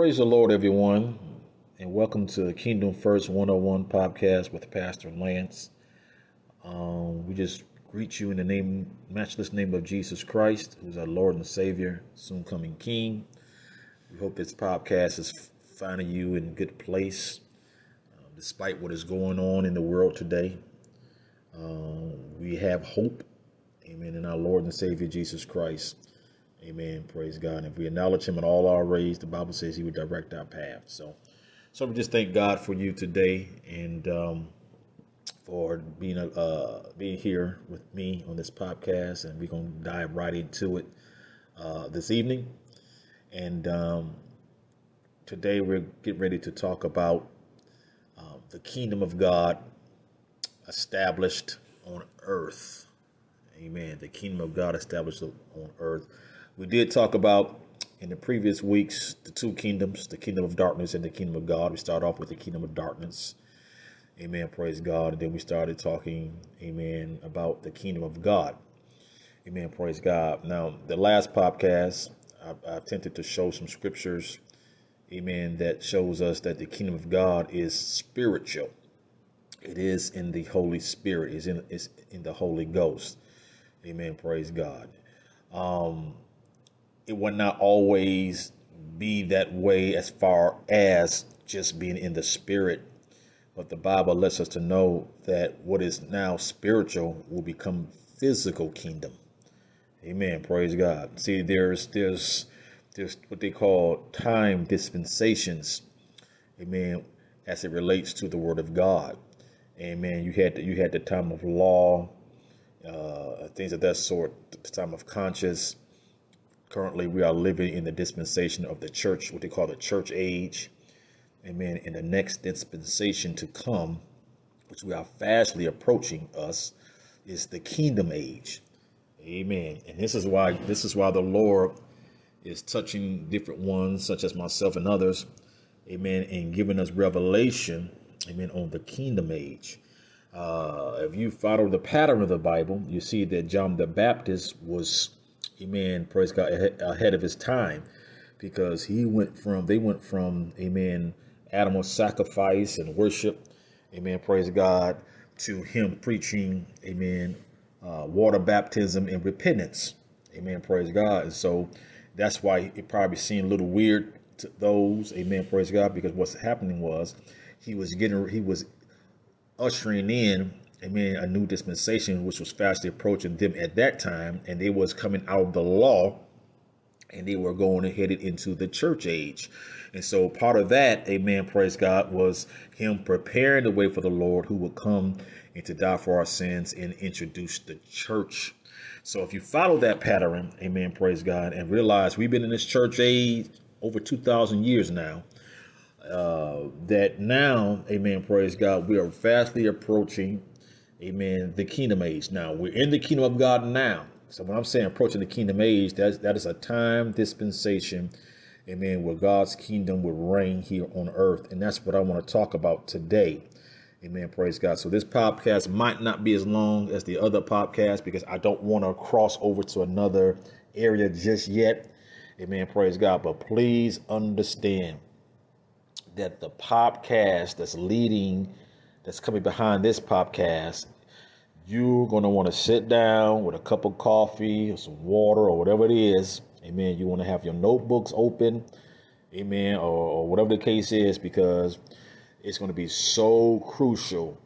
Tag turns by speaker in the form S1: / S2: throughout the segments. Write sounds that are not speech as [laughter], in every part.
S1: Praise the Lord, everyone, and welcome to Kingdom First 101 podcast with Pastor Lance. Um, we just greet you in the name, matchless name of Jesus Christ, who's our Lord and Savior, soon coming King. We hope this podcast is finding you in good place, uh, despite what is going on in the world today. Uh, we have hope, amen, in our Lord and Savior Jesus Christ. Amen. Praise God. And if we acknowledge Him in all our ways, the Bible says He would direct our path. So, so we just thank God for you today and um, for being uh, being here with me on this podcast. And we're gonna dive right into it uh, this evening. And um, today we're getting ready to talk about uh, the kingdom of God established on earth. Amen. The kingdom of God established on earth. We did talk about in the previous weeks the two kingdoms, the kingdom of darkness and the kingdom of God. We start off with the kingdom of darkness. Amen. Praise God. And then we started talking, amen, about the kingdom of God. Amen. Praise God. Now, the last podcast, I, I attempted to show some scriptures, amen, that shows us that the kingdom of God is spiritual. It is in the Holy Spirit, is in, is in the Holy Ghost. Amen. Praise God. Um, it would not always be that way as far as just being in the spirit. But the Bible lets us to know that what is now spiritual will become physical kingdom. Amen. Praise God. See, there's there's there's what they call time dispensations. Amen. As it relates to the Word of God. Amen. You had the, you had the time of law, uh, things of that sort, the time of conscience, Currently, we are living in the dispensation of the church, what they call the church age. Amen. In the next dispensation to come, which we are fastly approaching us, is the kingdom age. Amen. And this is why this is why the Lord is touching different ones, such as myself and others, amen, and giving us revelation, amen, on the kingdom age. Uh, if you follow the pattern of the Bible, you see that John the Baptist was amen, praise God, ahead of his time because he went from, they went from, amen, animal sacrifice and worship, amen, praise God, to him preaching, amen, uh, water baptism and repentance, amen, praise God. And so that's why it probably seemed a little weird to those, amen, praise God, because what's happening was he was getting, he was ushering in amen, a new dispensation, which was fastly approaching them at that time, and they was coming out of the law, and they were going and headed into the church age. And so part of that, amen, praise God, was him preparing the way for the Lord who would come and to die for our sins and introduce the church. So if you follow that pattern, amen, praise God, and realize we've been in this church age over 2,000 years now, uh, that now, amen, praise God, we are fastly approaching amen, the kingdom age. Now, we're in the kingdom of God now. So when I'm saying approaching the kingdom age, that, that is a time dispensation, amen, where God's kingdom will reign here on earth. And that's what I want to talk about today. Amen. Praise God. So this podcast might not be as long as the other podcast because I don't want to cross over to another area just yet. Amen. Praise God. But please understand that the podcast that's leading that's coming behind this podcast, you're going to want to sit down with a cup of coffee or some water or whatever it is. Amen. You want to have your notebooks open. Amen. Or, or whatever the case is, because it's going to be so crucial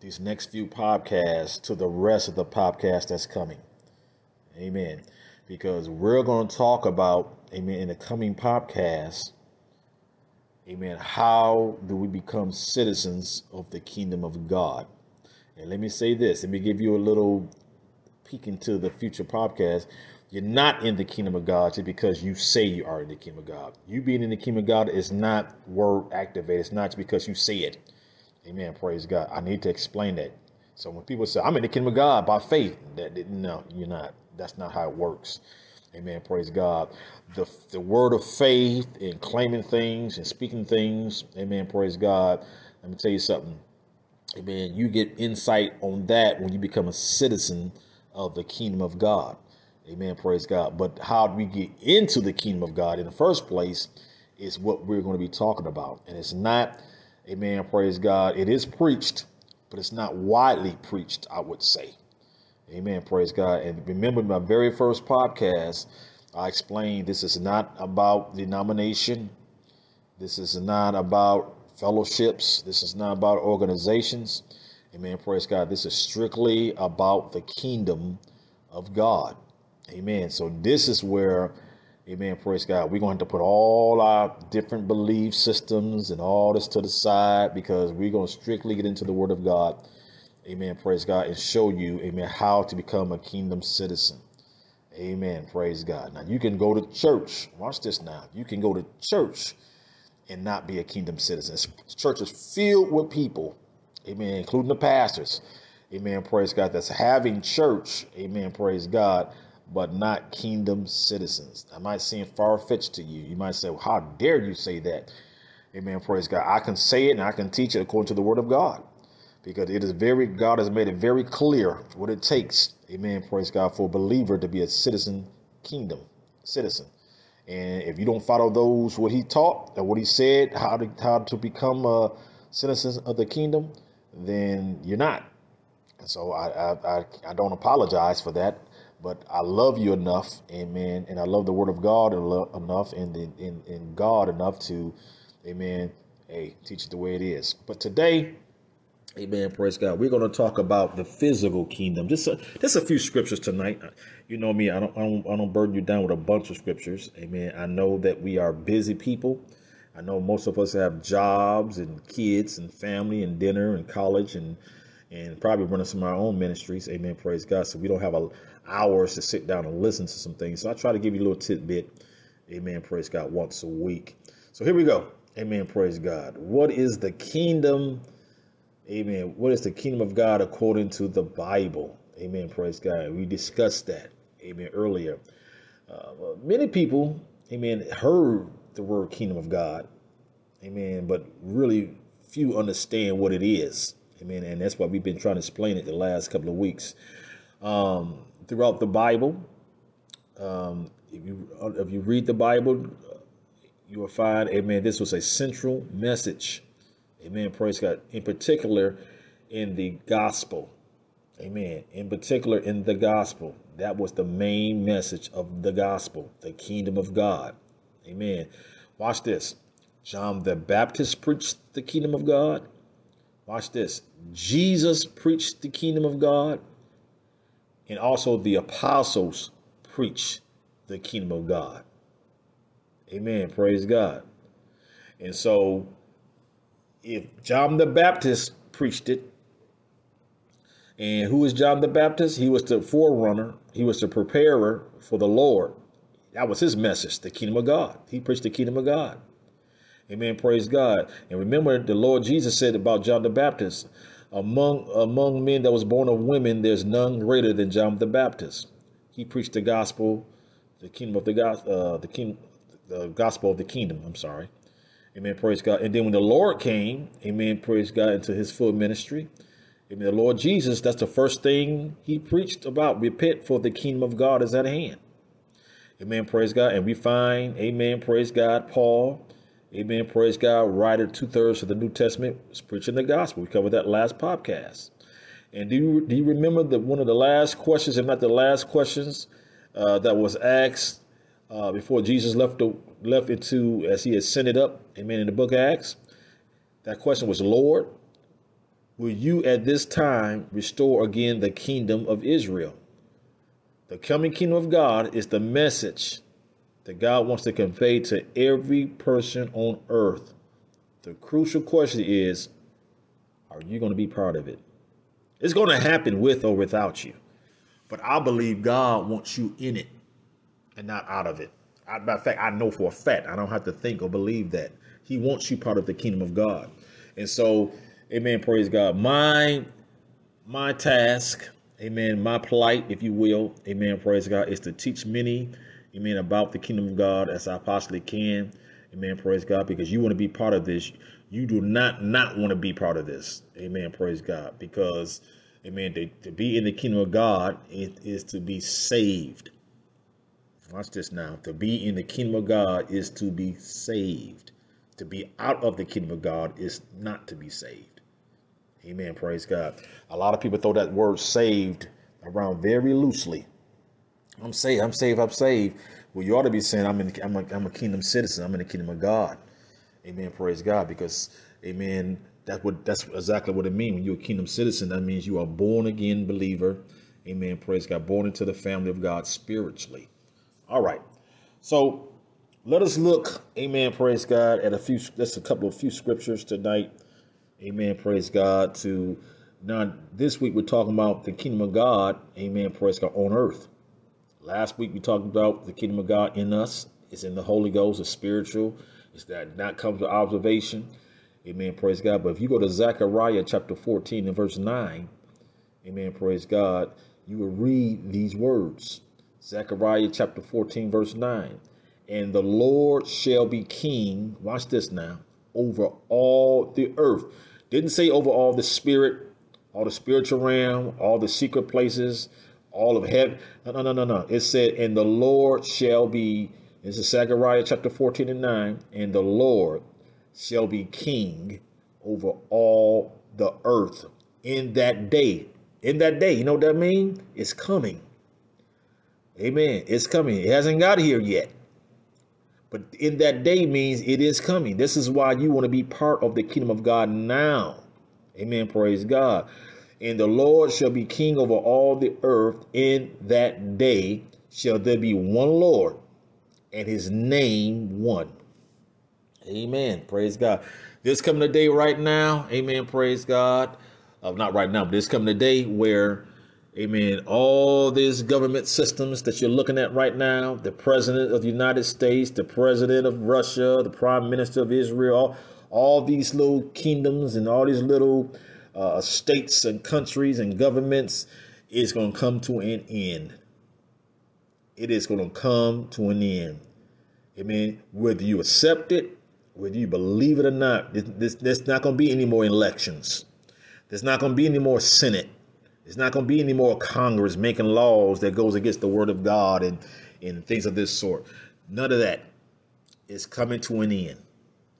S1: these next few podcasts to the rest of the podcast that's coming. Amen. Because we're going to talk about, amen, in the coming podcast Amen. How do we become citizens of the kingdom of God? And let me say this. Let me give you a little peek into the future podcast. You're not in the kingdom of God just because you say you are in the kingdom of God. You being in the kingdom of God is not word activated. It's not because you say it. Amen. Praise God. I need to explain that. So when people say, I'm in the kingdom of God by faith, that no, you're not. That's not how it works. Amen. Praise God. The, the word of faith and claiming things and speaking things. Amen. Praise God. Let me tell you something. Amen. You get insight on that when you become a citizen of the kingdom of God. Amen. Praise God. But how do we get into the kingdom of God in the first place is what we're going to be talking about. And it's not, amen, praise God. It is preached, but it's not widely preached, I would say. Amen, praise God. And remember my very first podcast, I explained this is not about denomination. This is not about fellowships. This is not about organizations. Amen. Praise God. This is strictly about the kingdom of God. Amen. So this is where, amen, praise God, we're going to put all our different belief systems and all this to the side because we're going to strictly get into the word of God. Amen. Praise God. And show you, amen, how to become a kingdom citizen. Amen. Praise God. Now you can go to church. Watch this now. You can go to church and not be a kingdom citizen. Church is filled with people amen, including the pastors, amen, praise God, that's having church, amen, praise God, but not kingdom citizens. I might seem far fetched to you. You might say, well, how dare you say that? Amen, praise God. I can say it and I can teach it according to the word of God because it is very, God has made it very clear what it takes, amen, praise God, for a believer to be a citizen kingdom, citizen. And if you don't follow those, what he taught and what he said, how to, how to become a citizen of the kingdom, then you're not. And so I, I, I, I don't apologize for that, but I love you enough, amen, and I love the word of God enough and in, in, in God enough to, amen, hey, teach it the way it is. But today, Amen. Praise God. We're going to talk about the physical kingdom. Just a, just a few scriptures tonight. You know me. I don't, I don't I don't burden you down with a bunch of scriptures. Amen. I know that we are busy people. I know most of us have jobs and kids and family and dinner and college and and probably running some of our own ministries. Amen. Praise God. So we don't have a, hours to sit down and listen to some things. So I try to give you a little tidbit. Amen. Praise God once a week. So here we go. Amen. Praise God. What is the kingdom? Amen. What is the kingdom of God according to the Bible? Amen. Praise God. We discussed that. Amen. Earlier. Uh, many people, amen, heard the word kingdom of God. Amen. But really few understand what it is. Amen. And that's why we've been trying to explain it the last couple of weeks. Um, throughout the Bible, um, if you if you read the Bible, you will find, amen, this was a central message. Amen. Praise God. In particular, in the gospel. Amen. In particular, in the gospel. That was the main message of the gospel, the kingdom of God. Amen. Watch this. John the Baptist preached the kingdom of God. Watch this. Jesus preached the kingdom of God. And also the apostles preached the kingdom of God. Amen. Praise God. And so if John the Baptist preached it, and who is John the Baptist? He was the forerunner, he was the preparer for the Lord. That was his message, the kingdom of God. He preached the kingdom of God. Amen. Praise God. And remember, the Lord Jesus said about John the Baptist, among among men that was born of women, there's none greater than John the Baptist. He preached the gospel, the kingdom of the God, uh, the king, the gospel of the kingdom. I'm sorry. Amen. Praise God. And then when the Lord came, Amen. Praise God into His full ministry. Amen. The Lord Jesus, that's the first thing He preached about. Repent, for the kingdom of God is at hand. Amen. Praise God. And we find, amen. Praise God. Paul, amen. Praise God. Writer two thirds of the New Testament is preaching the gospel. We covered that last podcast. And do you, do you remember that one of the last questions, if not the last questions, uh, that was asked uh, before Jesus left the, left into as he ascended up, amen, in the book of Acts? That question was, Lord, will you at this time restore again the kingdom of Israel? The coming kingdom of God is the message that God wants to convey to every person on earth. The crucial question is are you going to be part of it? It's going to happen with or without you. But I believe God wants you in it and not out of it. I, matter of fact, I know for a fact, I don't have to think or believe that. He wants you part of the kingdom of God. And so, amen, praise God. My my task amen, my plight, if you will, amen, praise God, is to teach many, amen, about the kingdom of God as I possibly can, amen, praise God, because you want to be part of this. You do not not want to be part of this, amen, praise God, because, amen, to, to be in the kingdom of God is, is to be saved Watch this now. To be in the kingdom of God is to be saved. To be out of the kingdom of God is not to be saved. Amen. Praise God. A lot of people throw that word saved around very loosely. I'm saved. I'm saved. I'm saved. Well, you ought to be saying I'm in. I'm a, I'm a kingdom citizen. I'm in the kingdom of God. Amen. Praise God. Because, Amen. That's what. That's exactly what it means. When you're a kingdom citizen, that means you are born again believer. Amen. Praise God. Born into the family of God spiritually. All right. So let us look. Amen. Praise God. At a few. Just a couple of few scriptures tonight. Amen. Praise God. To now this week we're talking about the kingdom of God. Amen. Praise God on earth. Last week we talked about the kingdom of God in us. It's in the Holy Ghost, it's spiritual. It's that not comes to observation. Amen. Praise God. But if you go to Zechariah chapter 14 and verse 9, amen. Praise God. You will read these words. Zechariah chapter 14, verse 9. And the Lord shall be king, watch this now, over all the earth. Didn't say over all the spirit, all the spiritual realm, all the secret places, all of heaven. No, no, no, no, no. It said, and the Lord shall be, this is Zechariah chapter 14 and 9, and the Lord shall be king over all the earth in that day. In that day, you know what that means? It's coming. Amen. It's coming. It hasn't got here yet. But in that day means it is coming. This is why you want to be part of the kingdom of God now. Amen. Praise God. And the Lord shall be king over all the earth. In that day shall there be one Lord, and his name one. Amen. Praise God. This coming a day right now. Amen. Praise God. Uh, not right now, but this coming a day where, amen, all these government systems that you're looking at right now, the president of the United States, the president of Russia, the prime minister of Israel, all these little kingdoms and all these little uh, states and countries and governments is going to come to an end. It is going to come to an end. Amen. Whether you accept it, whether you believe it or not, this, this, there's not going to be any more elections. There's not going to be any more Senate. There's not going to be any more Congress making laws that goes against the word of God and, and things of this sort. None of that is coming to an end.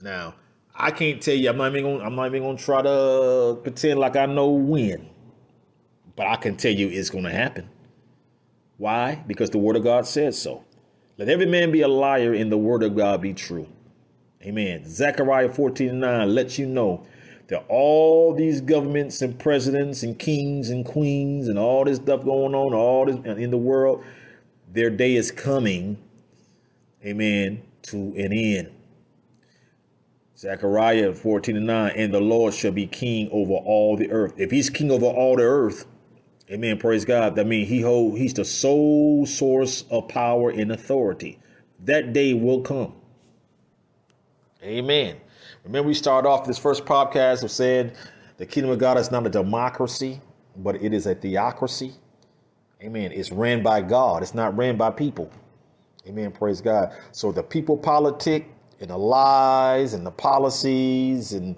S1: Now, I can't tell you. I'm not even gonna. I'm not even gonna try to pretend like I know when. But I can tell you it's gonna happen. Why? Because the Word of God says so. Let every man be a liar and the Word of God be true. Amen. Zechariah 14 and 9 lets you know that all these governments and presidents and kings and queens and all this stuff going on, all this uh, in the world, their day is coming. Amen. To an end. Zechariah 14 and 9, and the Lord shall be king over all the earth. If he's king over all the earth, amen, praise God, that means he hold, he's the sole source of power and authority. That day will come. Amen. Remember, we started off this first podcast of saying the kingdom of God is not a democracy, but it is a theocracy. Amen. It's ran by God. It's not ran by people. Amen. Praise God. So the people politic and the lies and the policies and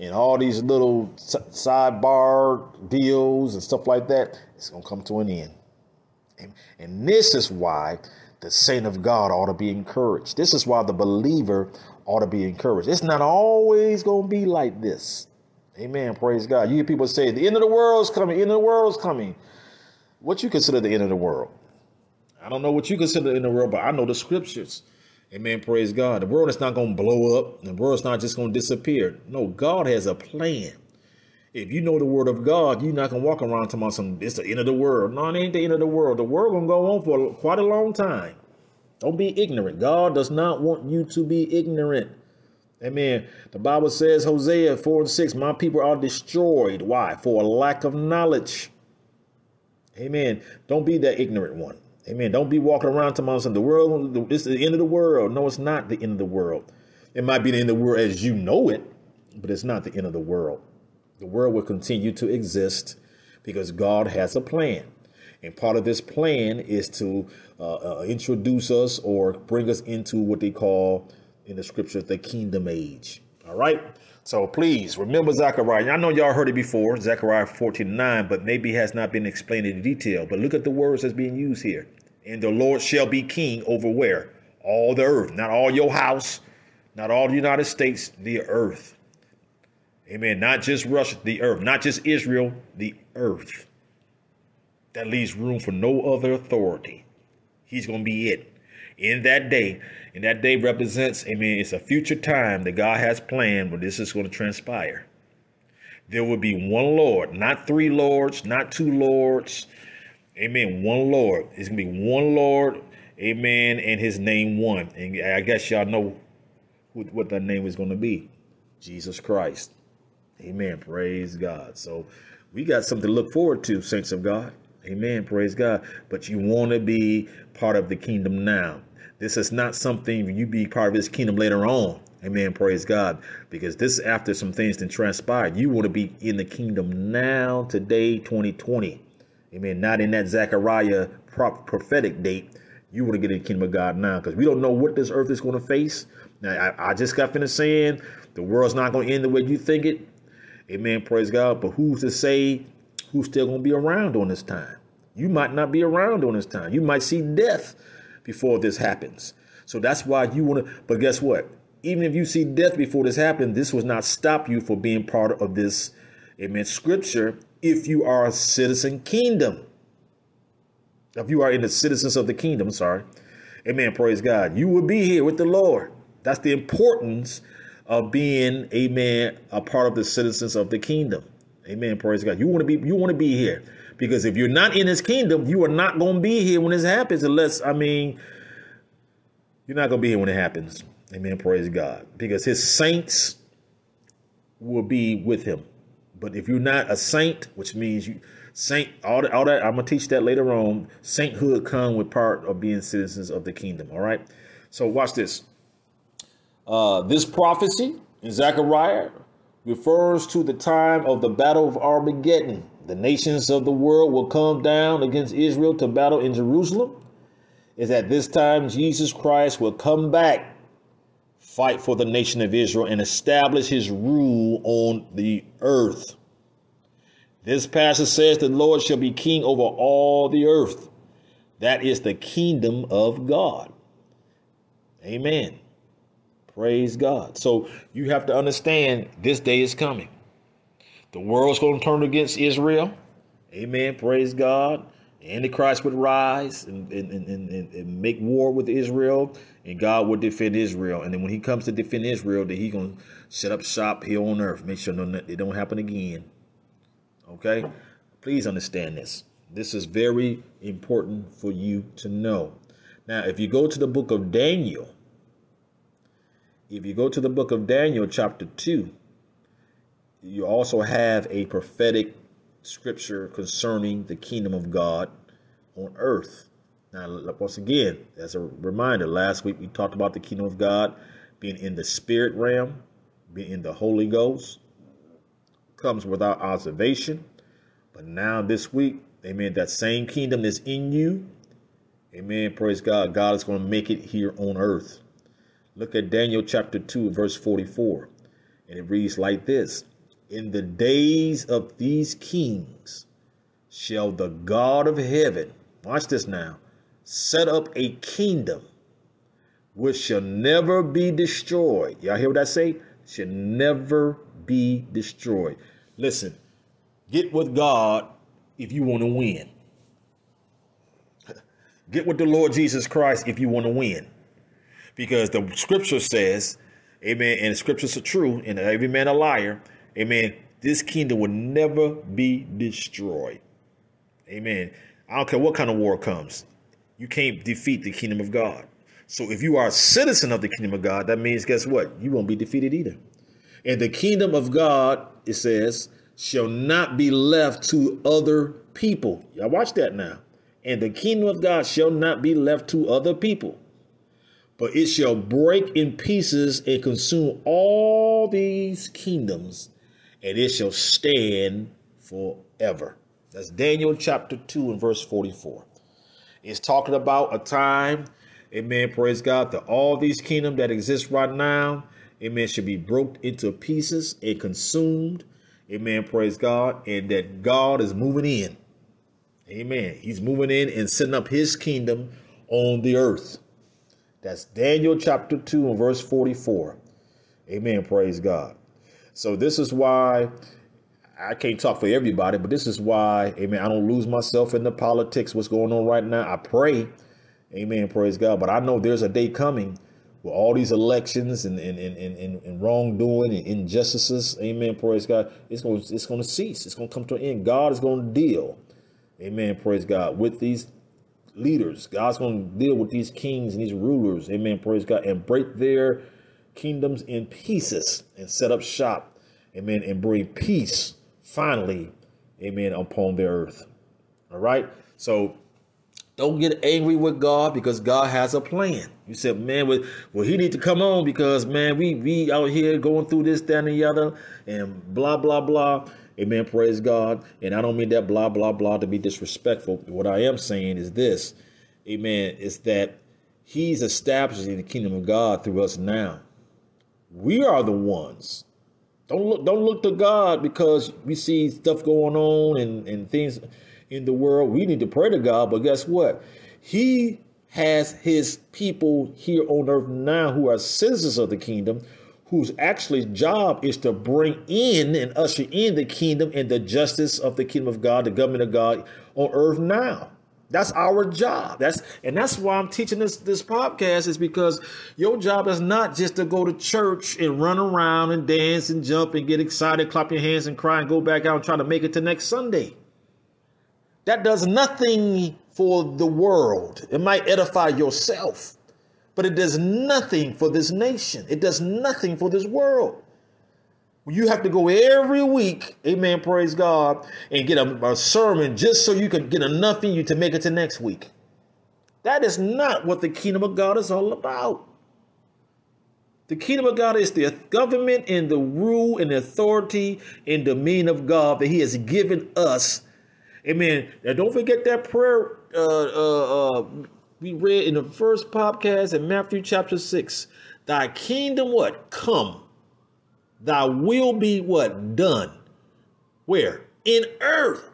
S1: and all these little sidebar deals and stuff like that, it's to come to an end. And this is why the saint of God ought to be encouraged. This is why the believer ought to be encouraged. It's not always going to be like this. Amen. Praise God. You hear people say, the end of the world is coming, the end of the world is coming. What you consider the end of the world? I don't know what you consider the end of the world, but I know the scriptures. Amen. Praise God. The world is not going to blow up. The world is not just going to disappear. No, God has a plan. If you know the word of God, you're not going to walk around talking about some, it's the end of the world. No, it ain't the end of the world. The world going to go on for quite a long time. Don't be ignorant. God does not want you to be ignorant. Amen. The Bible says, Hosea 4 and 6, my people are destroyed. Why? For a lack of knowledge. Amen. Don't be that ignorant one. Amen. Don't be walking around to something. The world, this is the end of the world. No, it's not the end of the world. It might be the end of the world as you know it, but it's not the end of the world. The world will continue to exist because God has a plan. And part of this plan is to uh, uh, introduce us or bring us into what they call in the scriptures the kingdom age. All right. So please remember Zechariah. I know y'all heard it before, Zechariah 14 9, but maybe has not been explained in detail. But look at the words that's being used here. And the Lord shall be king over where? All the earth. Not all your house, not all the United States, the earth. Amen. Not just Russia, the earth. Not just Israel, the earth. That leaves room for no other authority. He's going to be it. In that day, and that day represents, amen, it's a future time that God has planned where this is going to transpire. There will be one Lord, not three lords, not two lords. Amen. One Lord. It's going to be one Lord, amen, and his name one. And I guess y'all know what that name is going to be Jesus Christ. Amen. Praise God. So we got something to look forward to, saints of God. Amen. Praise God. But you want to be part of the kingdom now. This is not something you be part of his kingdom later on. Amen. Praise God. Because this after some things that transpired. You want to be in the kingdom now, today, 2020. Amen. Not in that Zechariah prophetic date. You want to get in the kingdom of God now because we don't know what this earth is going to face. Now, I, I just got finished saying the world's not going to end the way you think it. Amen. Praise God. But who's to say who's still going to be around on this time? You might not be around on this time. You might see death before this happens. So that's why you want to. But guess what? Even if you see death before this happens, this will not stop you for being part of this, amen, scripture if you are a citizen kingdom. If you are in the citizens of the kingdom, sorry. Amen. Praise God. You will be here with the Lord. That's the importance of being, amen, a part of the citizens of the kingdom. Amen. Praise God. You want to be, you want to be here. Because if you're not in his kingdom, you are not going to be here when this happens, unless, I mean, you're not going to be here when it happens. Amen. Praise God. Because his saints will be with him. But if you're not a saint, which means you saint all that, all that I'm gonna teach that later on. Sainthood come with part of being citizens of the kingdom. All right. So watch this. Uh, this prophecy in Zechariah refers to the time of the battle of Armageddon. The nations of the world will come down against Israel to battle in Jerusalem. Is at this time Jesus Christ will come back, fight for the nation of Israel, and establish his rule on the earth. This passage says the Lord shall be king over all the earth. That is the kingdom of God. Amen. Praise God. So you have to understand this day is coming. The world's going to turn against Israel. Amen. Praise God. Antichrist would rise and, and, and, and, make war with Israel, and God would defend Israel. And then when he comes to defend Israel, then he's going to set up shop here on earth. Make sure it don't happen again. Okay? Please understand this. This is very important for you to know. Now, if you go to the book of Daniel, if you go to the book of Daniel, chapter 2, you also have a prophetic scripture concerning the kingdom of God on earth. Now, once again, as a reminder, last week we talked about the kingdom of God being in the spirit realm, being in the Holy Ghost, comes without observation. But now this week, amen, that same kingdom is in you. Amen. Praise God. God is going to make it here on earth. Look at Daniel chapter 2, verse 44. And it reads like this In the days of these kings shall the God of heaven, watch this now, set up a kingdom which shall never be destroyed. Y'all hear what I say? Shall never be destroyed. Listen, get with God if you want to win. [laughs] Get with the Lord Jesus Christ if you want to win because the scripture says, amen, and the scriptures are true, and every man a liar, amen, this kingdom will never be destroyed. Amen. I don't care what kind of war comes, you can't defeat the kingdom of God. So if you are a citizen of the kingdom of God, that means guess what? You won't be defeated either. And the kingdom of God, it says, shall not be left to other people. Y'all watch that now. And the kingdom of God shall not be left to other people but it shall break in pieces and consume all these kingdoms, and it shall stand forever. That's Daniel chapter 2 and verse 44. It's talking about a time, amen, praise God, that all these kingdoms that exist right now, amen, should be broke into pieces and consumed, amen, praise God, and that God is moving in. Amen. He's moving in and setting up his kingdom on the earth. That's Daniel chapter 2 and verse 44. Amen. Praise God. So this is why I can't talk for everybody, but this is why, amen, I don't lose myself in the politics, what's going on right now. I pray, amen, praise God. But I know there's a day coming with all these elections and, and, and, and, and wrongdoing and injustices, amen, praise God, it's going, it's going to cease. It's going to come to an end. God is going to deal, amen, praise God, with these leaders. God's going to deal with these kings and these rulers, amen, praise God, and break their kingdoms in pieces and set up shop, amen, and bring peace finally, amen, upon the earth. All right. So don't get angry with God because God has a plan. You said, man, well, well, he need to come on because man, we we out here going through this, that, and the other, and blah blah blah. Amen. Praise God. And I don't mean that blah blah blah to be disrespectful. What I am saying is this, Amen. Is that He's establishing the kingdom of God through us now. We are the ones. Don't look don't look to God because we see stuff going on and, and things in the world. We need to pray to God, but guess what? He has his people here on earth now who are citizens of the kingdom, whose actually job is to bring in and usher in the kingdom and the justice of the kingdom of God, the government of God on earth now. That's our job. That's and that's why I'm teaching this this podcast is because your job is not just to go to church and run around and dance and jump and get excited, clap your hands and cry and go back out and try to make it to next Sunday. That does nothing for the world. It might edify yourself, but it does nothing for this nation. It does nothing for this world. You have to go every week, amen, praise God, and get a, a, sermon just so you can get enough in you to make it to next week. That is not what the kingdom of God is all about. The kingdom of God is the government and the rule and authority and dominion of God that He has given us. Amen. Now, don't forget that prayer uh, uh, uh, we read in the first podcast in Matthew chapter 6. Thy kingdom, what? Come thy will be what? Done. Where? In earth.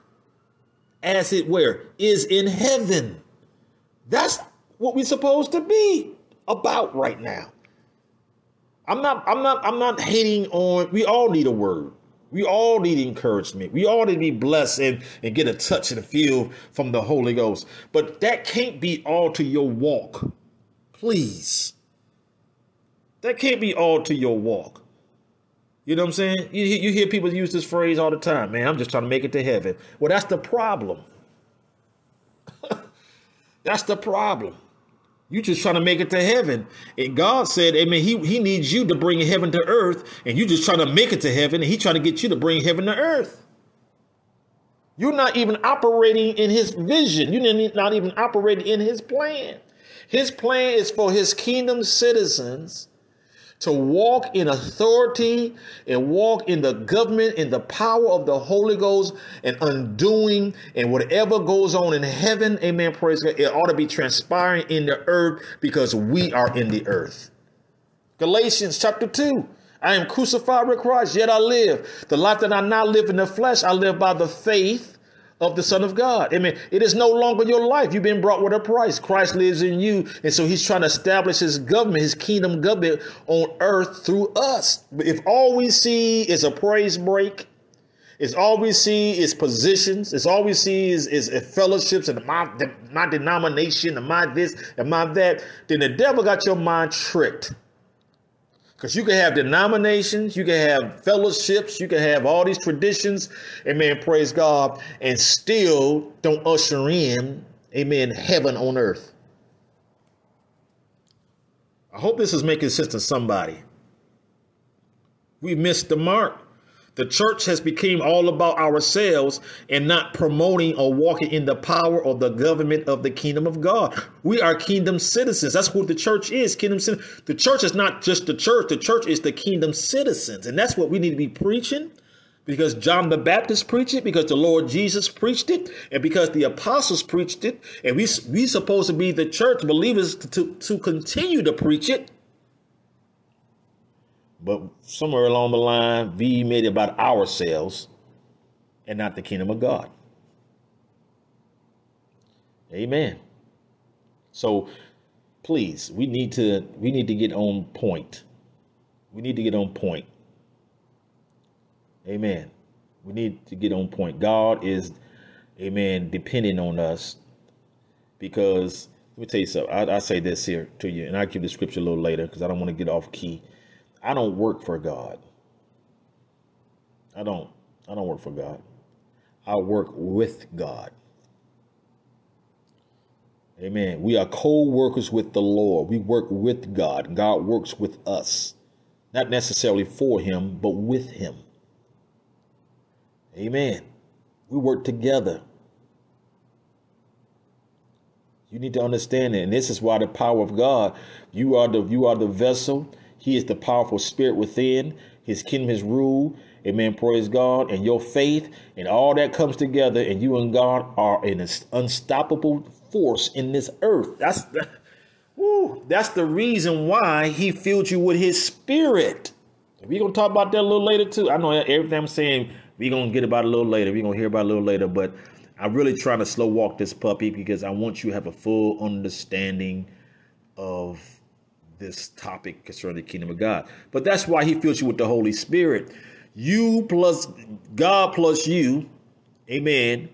S1: As it where? Is in heaven. That's what we're supposed to be about right now. I'm not, I'm not, I'm not hating on, we all need a word. We all need encouragement. We all need to be blessed and, and get a touch and a feel from the Holy Ghost. But that can't be all to your walk. Please. That can't be all to your walk. You know what I'm saying? You, you hear people use this phrase all the time, man. I'm just trying to make it to heaven. Well, that's the problem. [laughs] that's the problem. You just trying to make it to heaven. And God said, Amen. He, he needs you to bring heaven to earth, and you just trying to make it to heaven, and He trying to get you to bring heaven to earth. You're not even operating in His vision. You're not even operating in His plan. His plan is for His kingdom citizens to walk in authority and walk in the government in the power of the Holy Ghost and undoing and whatever goes on in heaven, amen, praise God, it ought to be transpiring in the earth because we are in the earth. Galatians chapter 2. I am crucified with Christ, yet I live. The life that I now live in the flesh, I live by the faith of the Son of God. I mean, it is no longer your life. You've been brought with a price. Christ lives in you. And so he's trying to establish his government, his kingdom government on earth through us. But If all we see is a praise break, it's all we see is positions. It's all we see is, is, fellowships and my, my denomination and my this and my that. Then the devil got your mind tricked. Because you can have denominations, you can have fellowships, you can have all these traditions, amen, praise God, and still don't usher in, amen, heaven on earth. I hope this is making sense to somebody. We missed the mark. The church has become all about ourselves and not promoting or walking in the power or the government of the kingdom of God. We are kingdom citizens. That's what the church is. Kingdom citizens. The church is not just the church. The church is the kingdom citizens. And that's what we need to be preaching because John the Baptist preached it, because the Lord Jesus preached it, and because the apostles preached it. And we we supposed to be the church believers to, to continue to preach it but somewhere along the line, we made it about ourselves and not the kingdom of God. Amen. So please, we need to we need to get on point. We need to get on point. Amen. We need to get on point. God is, amen, depending on us because let me tell you something. I, I say this here to you, and I'll give the scripture a little later because I don't want to get off key. I don't work for God. I don't. I don't work for God. I work with God. Amen. We are co workers with the Lord. We work with God. God works with us, not necessarily for Him, but with Him. Amen. We work together. You need to understand it. And this is why the power of God, you are the you are the vessel. He is the powerful spirit within. His kingdom is rule. Amen. Praise God. And your faith and all that comes together, and you and God are an unstoppable force in this earth. That's the, woo, that's the reason why he filled you with his spirit. We're gonna talk about that a little later too. I know everything I'm saying, we're gonna get about a little later. We're gonna hear about a little later, but I'm really trying to slow walk this puppy because I want you to have a full understanding of this topic concerning the kingdom of God. But that's why he fills you with the Holy Spirit. You plus God plus you, amen,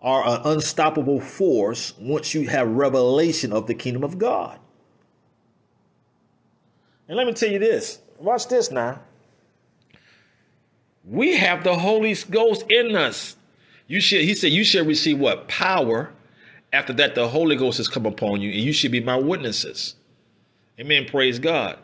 S1: are an unstoppable force once you have revelation of the kingdom of God. And let me tell you this watch this now. We have the Holy Ghost in us. You should, he said, you should receive what? Power. After that, the Holy Ghost has come upon you, and you should be my witnesses. Amen. Praise God.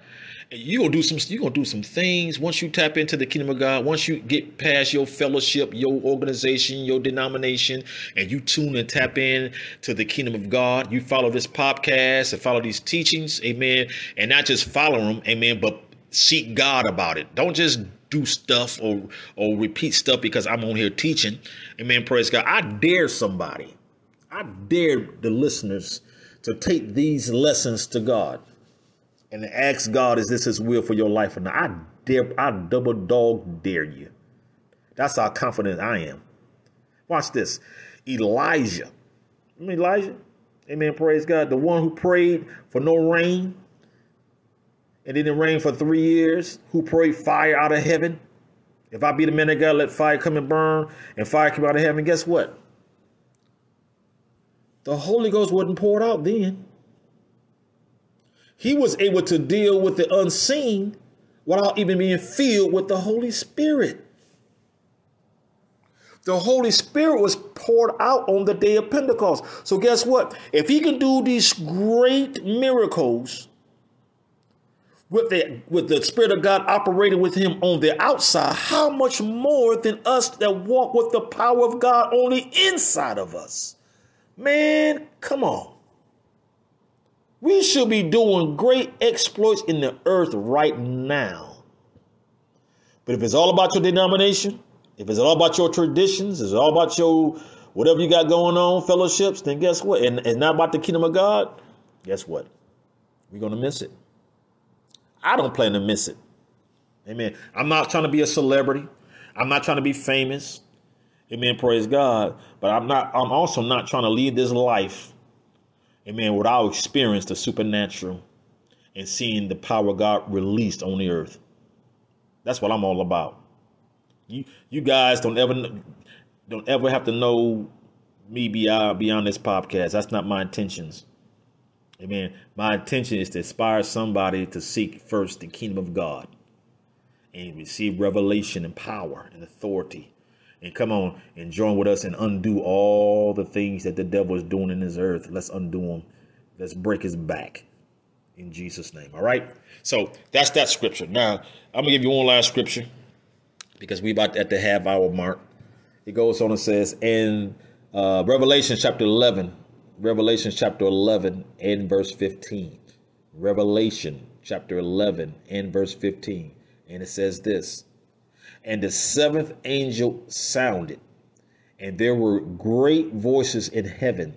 S1: You gonna do some. You gonna do some things once you tap into the kingdom of God. Once you get past your fellowship, your organization, your denomination, and you tune and tap in to the kingdom of God. You follow this podcast and follow these teachings, amen. And not just follow them, amen, but seek God about it. Don't just do stuff or or repeat stuff because I'm on here teaching. Amen. Praise God. I dare somebody. I dare the listeners to take these lessons to God and ask God, is this his will for your life or not? I dare I double dog dare you. That's how confident I am. Watch this. Elijah. Elijah. Amen. Praise God. The one who prayed for no rain and didn't rain for three years, who prayed fire out of heaven. If I be the man of God, let fire come and burn, and fire come out of heaven. Guess what? The Holy Ghost wasn't poured out then. He was able to deal with the unseen without even being filled with the Holy Spirit. The Holy Spirit was poured out on the day of Pentecost. So, guess what? If he can do these great miracles with the with the spirit of God operating with him on the outside, how much more than us that walk with the power of God on the inside of us? Man, come on. We should be doing great exploits in the earth right now. But if it's all about your denomination, if it's all about your traditions, it's all about your whatever you got going on, fellowships, then guess what? And it's not about the kingdom of God, guess what? We're going to miss it. I don't plan to miss it. Amen. I'm not trying to be a celebrity. I'm not trying to be famous. Amen. Praise God. But I'm not, I'm also not trying to lead this life. Amen. Without experience the supernatural and seeing the power of God released on the earth. That's what I'm all about. You you guys don't ever don't ever have to know me beyond uh, beyond this podcast. That's not my intentions. Amen. My intention is to inspire somebody to seek first the kingdom of God and receive revelation and power and authority. And come on and join with us and undo all the things that the devil is doing in this earth. Let's undo them. Let's break his back in Jesus' name. All right. So that's that scripture. Now, I'm to give you one last scripture because we about at the half hour mark. It goes on and says in uh, Revelation chapter 11, Revelation chapter 11 and verse 15. Revelation chapter 11 and verse 15. And it says this And the seventh angel sounded, and there were great voices in heaven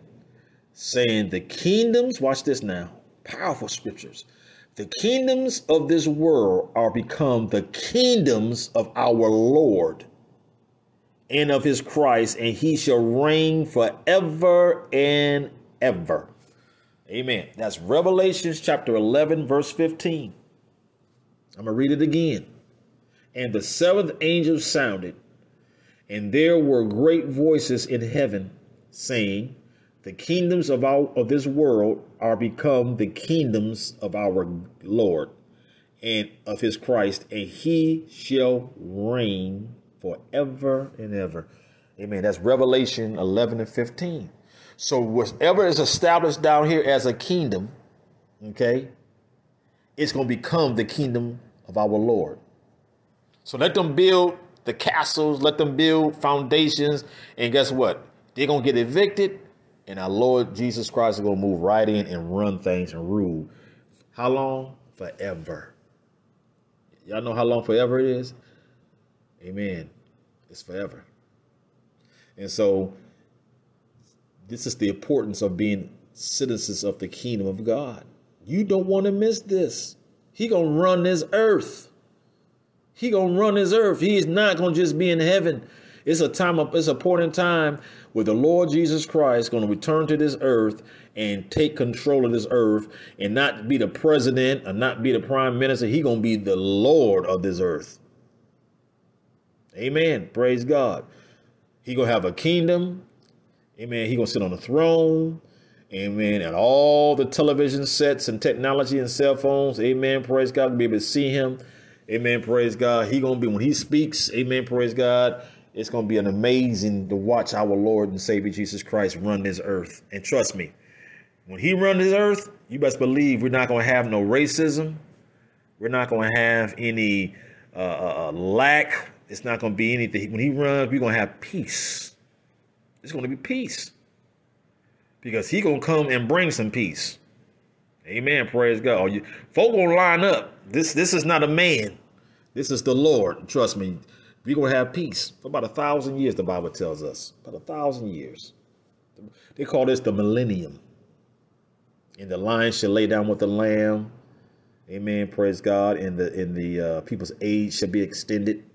S1: saying, The kingdoms, watch this now, powerful scriptures. The kingdoms of this world are become the kingdoms of our Lord and of his Christ, and he shall reign forever and ever. Amen. That's Revelations chapter 11, verse 15. I'm going to read it again. And the seventh angel sounded, and there were great voices in heaven saying, The kingdoms of, our, of this world are become the kingdoms of our Lord and of his Christ, and he shall reign forever and ever. Amen. That's Revelation 11 and 15. So, whatever is established down here as a kingdom, okay, it's going to become the kingdom of our Lord. So, let them build the castles, let them build foundations, and guess what? They're to get evicted, and our Lord Jesus Christ is to move right in and run things and rule. How long? Forever. Y'all know how long forever it is? Amen. It's forever. And so this is the importance of being citizens of the kingdom of God. You don't want to miss this. He to run this earth. He to run this earth. He is not to just be in heaven. It's a time of, it's a point in time where the Lord Jesus Christ to return to this earth and take control of this earth and not be the president or not be the prime minister. He to be the Lord of this earth. Amen. Praise God. He to have a kingdom. Amen. He to sit on the throne. Amen. And all the television sets and technology and cell phones. Amen. Praise God. To be able to see him. Amen. Praise God. He to be, when he speaks, amen. Praise God. It's to be an amazing to watch our Lord and Savior Jesus Christ run this earth. And trust me, when he runs this earth, you best believe we're not to have no racism. We're not to have any uh, uh, uh, lack. It's not to be anything. When he runs, we're to have peace. It's to be peace. Because he to come and bring some peace. Amen. Praise God. You, folk to line up. This, this is not a man. This is the Lord. Trust me. We're to have peace for about a thousand years, the Bible tells us. About a thousand years. They call this the millennium. And the lion shall lay down with the lamb. Amen. Praise God. And the in the uh, people's age shall be extended.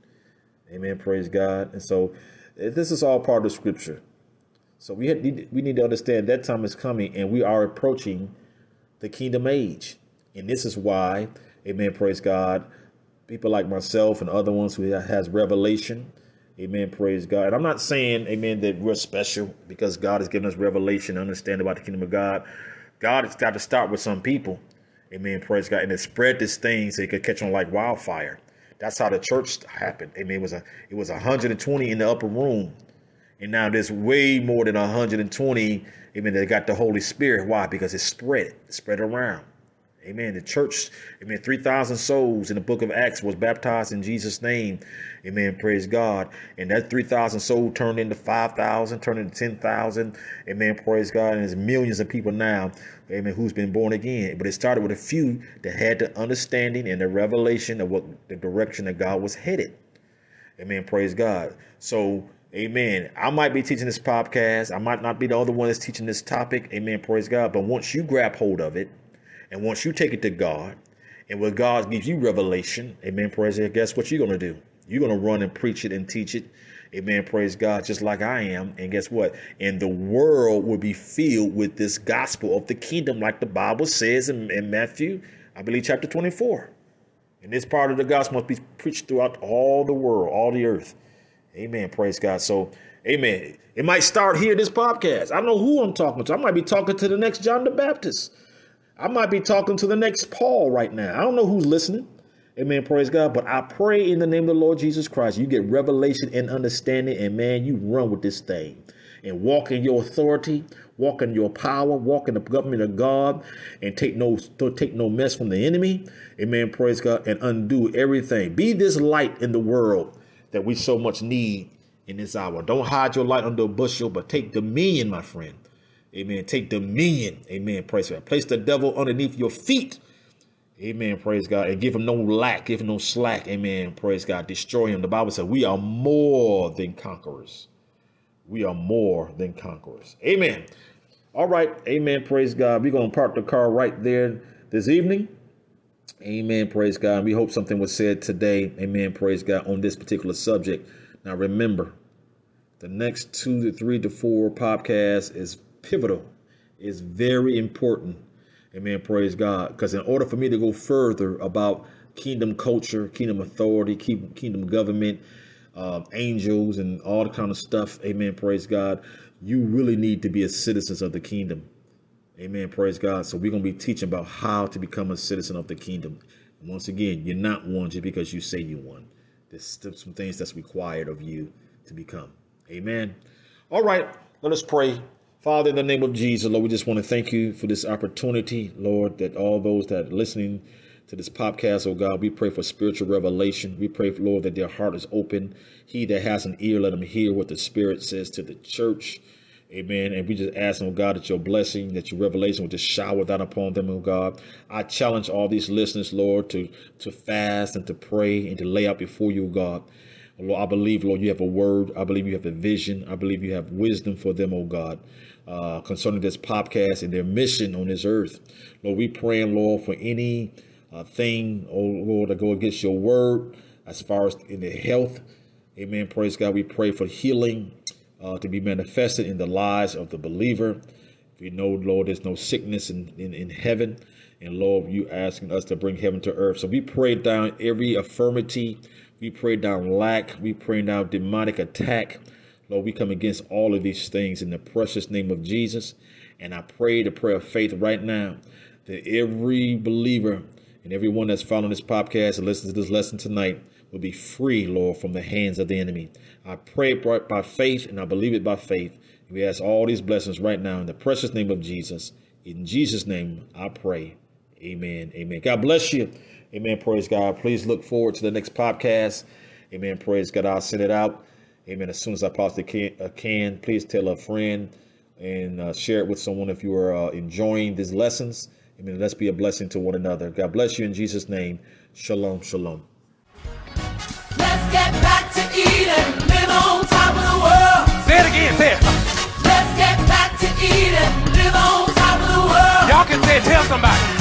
S1: Amen. Praise God. And so eh, this is all part of scripture. So we need, we need to understand that time is coming and we are approaching the kingdom age. And this is why, amen, praise God, people like myself and other ones who has revelation. Amen. Praise God. And I'm not saying, amen, that we're special because God has given us revelation to understand about the kingdom of God. God has got to start with some people. Amen. Praise God. And to spread this thing so it could catch on like wildfire. That's how the church happened. Amen. It was a it was 120 in the upper room. And now there's way more than 120. Amen. They got the Holy Spirit. Why? Because it spread. It spread around. Amen. The church, amen, 3,000 souls in the book of Acts was baptized in Jesus' name. Amen. Praise God. And that 3,000 soul turned into 5,000, turned into 10,000. Amen. Praise God. And there's millions of people now, amen, who's been born again. But it started with a few that had the understanding and the revelation of what the direction that God was headed. Amen. Praise God. So, Amen. I might be teaching this podcast. I might not be the other one that's teaching this topic. Amen. Praise God. But once you grab hold of it, and once you take it to God, and when God gives you revelation, amen, praise God, guess what you're going to do? You're going to run and preach it and teach it. Amen. Praise God, just like I am. And guess what? And the world will be filled with this gospel of the kingdom, like the Bible says in, in Matthew, I believe, chapter 24. And this part of the gospel must be preached throughout all the world, all the earth. Amen. Praise God. So, amen. It might start here, this podcast. I don't know who I'm talking to. I might be talking to the next John the Baptist. I might be talking to the next Paul right now. I don't know who's listening. Amen. Praise God. But I pray in the name of the Lord Jesus Christ, you get revelation and understanding, and man, you run with this thing and walk in your authority, walk in your power, walk in the government of God, and take no take no mess from the enemy. Amen. Praise God. And undo everything. Be this light in the world that we so much need in this hour. Don't hide your light under a bushel, but take dominion, my friend. Amen. Take dominion. Amen. Praise God. Place the devil underneath your feet. Amen. Praise God. And give him no lack. Give him no slack. Amen. Praise God. Destroy him. The Bible says we are more than conquerors. We are more than conquerors. Amen. All right. Amen. Praise God. We're going to park the car right there this evening. Amen. Praise God. We hope something was said today. Amen. Praise God on this particular subject. Now remember, The next two to three to four podcasts is pivotal. It's very important. Amen. Praise God. Because in order for me to go further about kingdom culture, kingdom authority, kingdom government, uh, angels, and all the kind of stuff, amen. Praise God. You really need to be a citizen of the kingdom. Amen. Praise God. So we're going to be teaching about how to become a citizen of the kingdom. And once again, you're not one just because you say you one. There's still some things that's required of you to become. Amen. All right, let us pray. Father, in the name of Jesus, Lord, we just want to thank you for this opportunity, Lord, that all those that are listening to this podcast, oh God, we pray for spiritual revelation. We pray, Lord, that their heart is open. He that has an ear, let him hear what the Spirit says to the church. Amen. And we just ask, oh God, that your blessing, that your revelation will just shower down upon them, oh God. I challenge all these listeners, Lord, to, to fast and to pray and to lay out before you, oh God. Lord, I believe, Lord, you have a word. I believe you have a vision. I believe you have wisdom for them, oh God, uh, concerning this podcast and their mission on this earth. Lord, we pray, Lord, for any uh, thing, oh Lord, to go against your word as far as in the health. Amen. Praise God. We pray for healing uh, to be manifested in the lives of the believer. We know, Lord, there's no sickness in, in, in heaven. And Lord, you asking us to bring heaven to earth. So we pray down every affirmity. We pray down lack. We pray down demonic attack. Lord, we come against all of these things in the precious name of Jesus. And I pray the prayer of faith right now that every believer and everyone that's following this podcast and listening to this lesson tonight will be free, Lord, from the hands of the enemy. I pray it by faith and I believe it by faith. We ask all these blessings right now in the precious name of Jesus. In Jesus' name, I pray. Amen. Amen. God bless you. Amen. Praise God. Please look forward to the next podcast. Amen. Praise God. I'll send it out. Amen. As soon as I possibly can, uh, can please tell a friend and uh, share it with someone if you are uh, enjoying these lessons. Amen. Let's be a blessing to one another. God bless you in Jesus' name. Shalom. Shalom.
S2: Let's get back to Eden. Live on top of the world.
S3: Say it again. Say it.
S2: Let's get back to Eden. Live on top of the world. Y'all can say it. Tell somebody.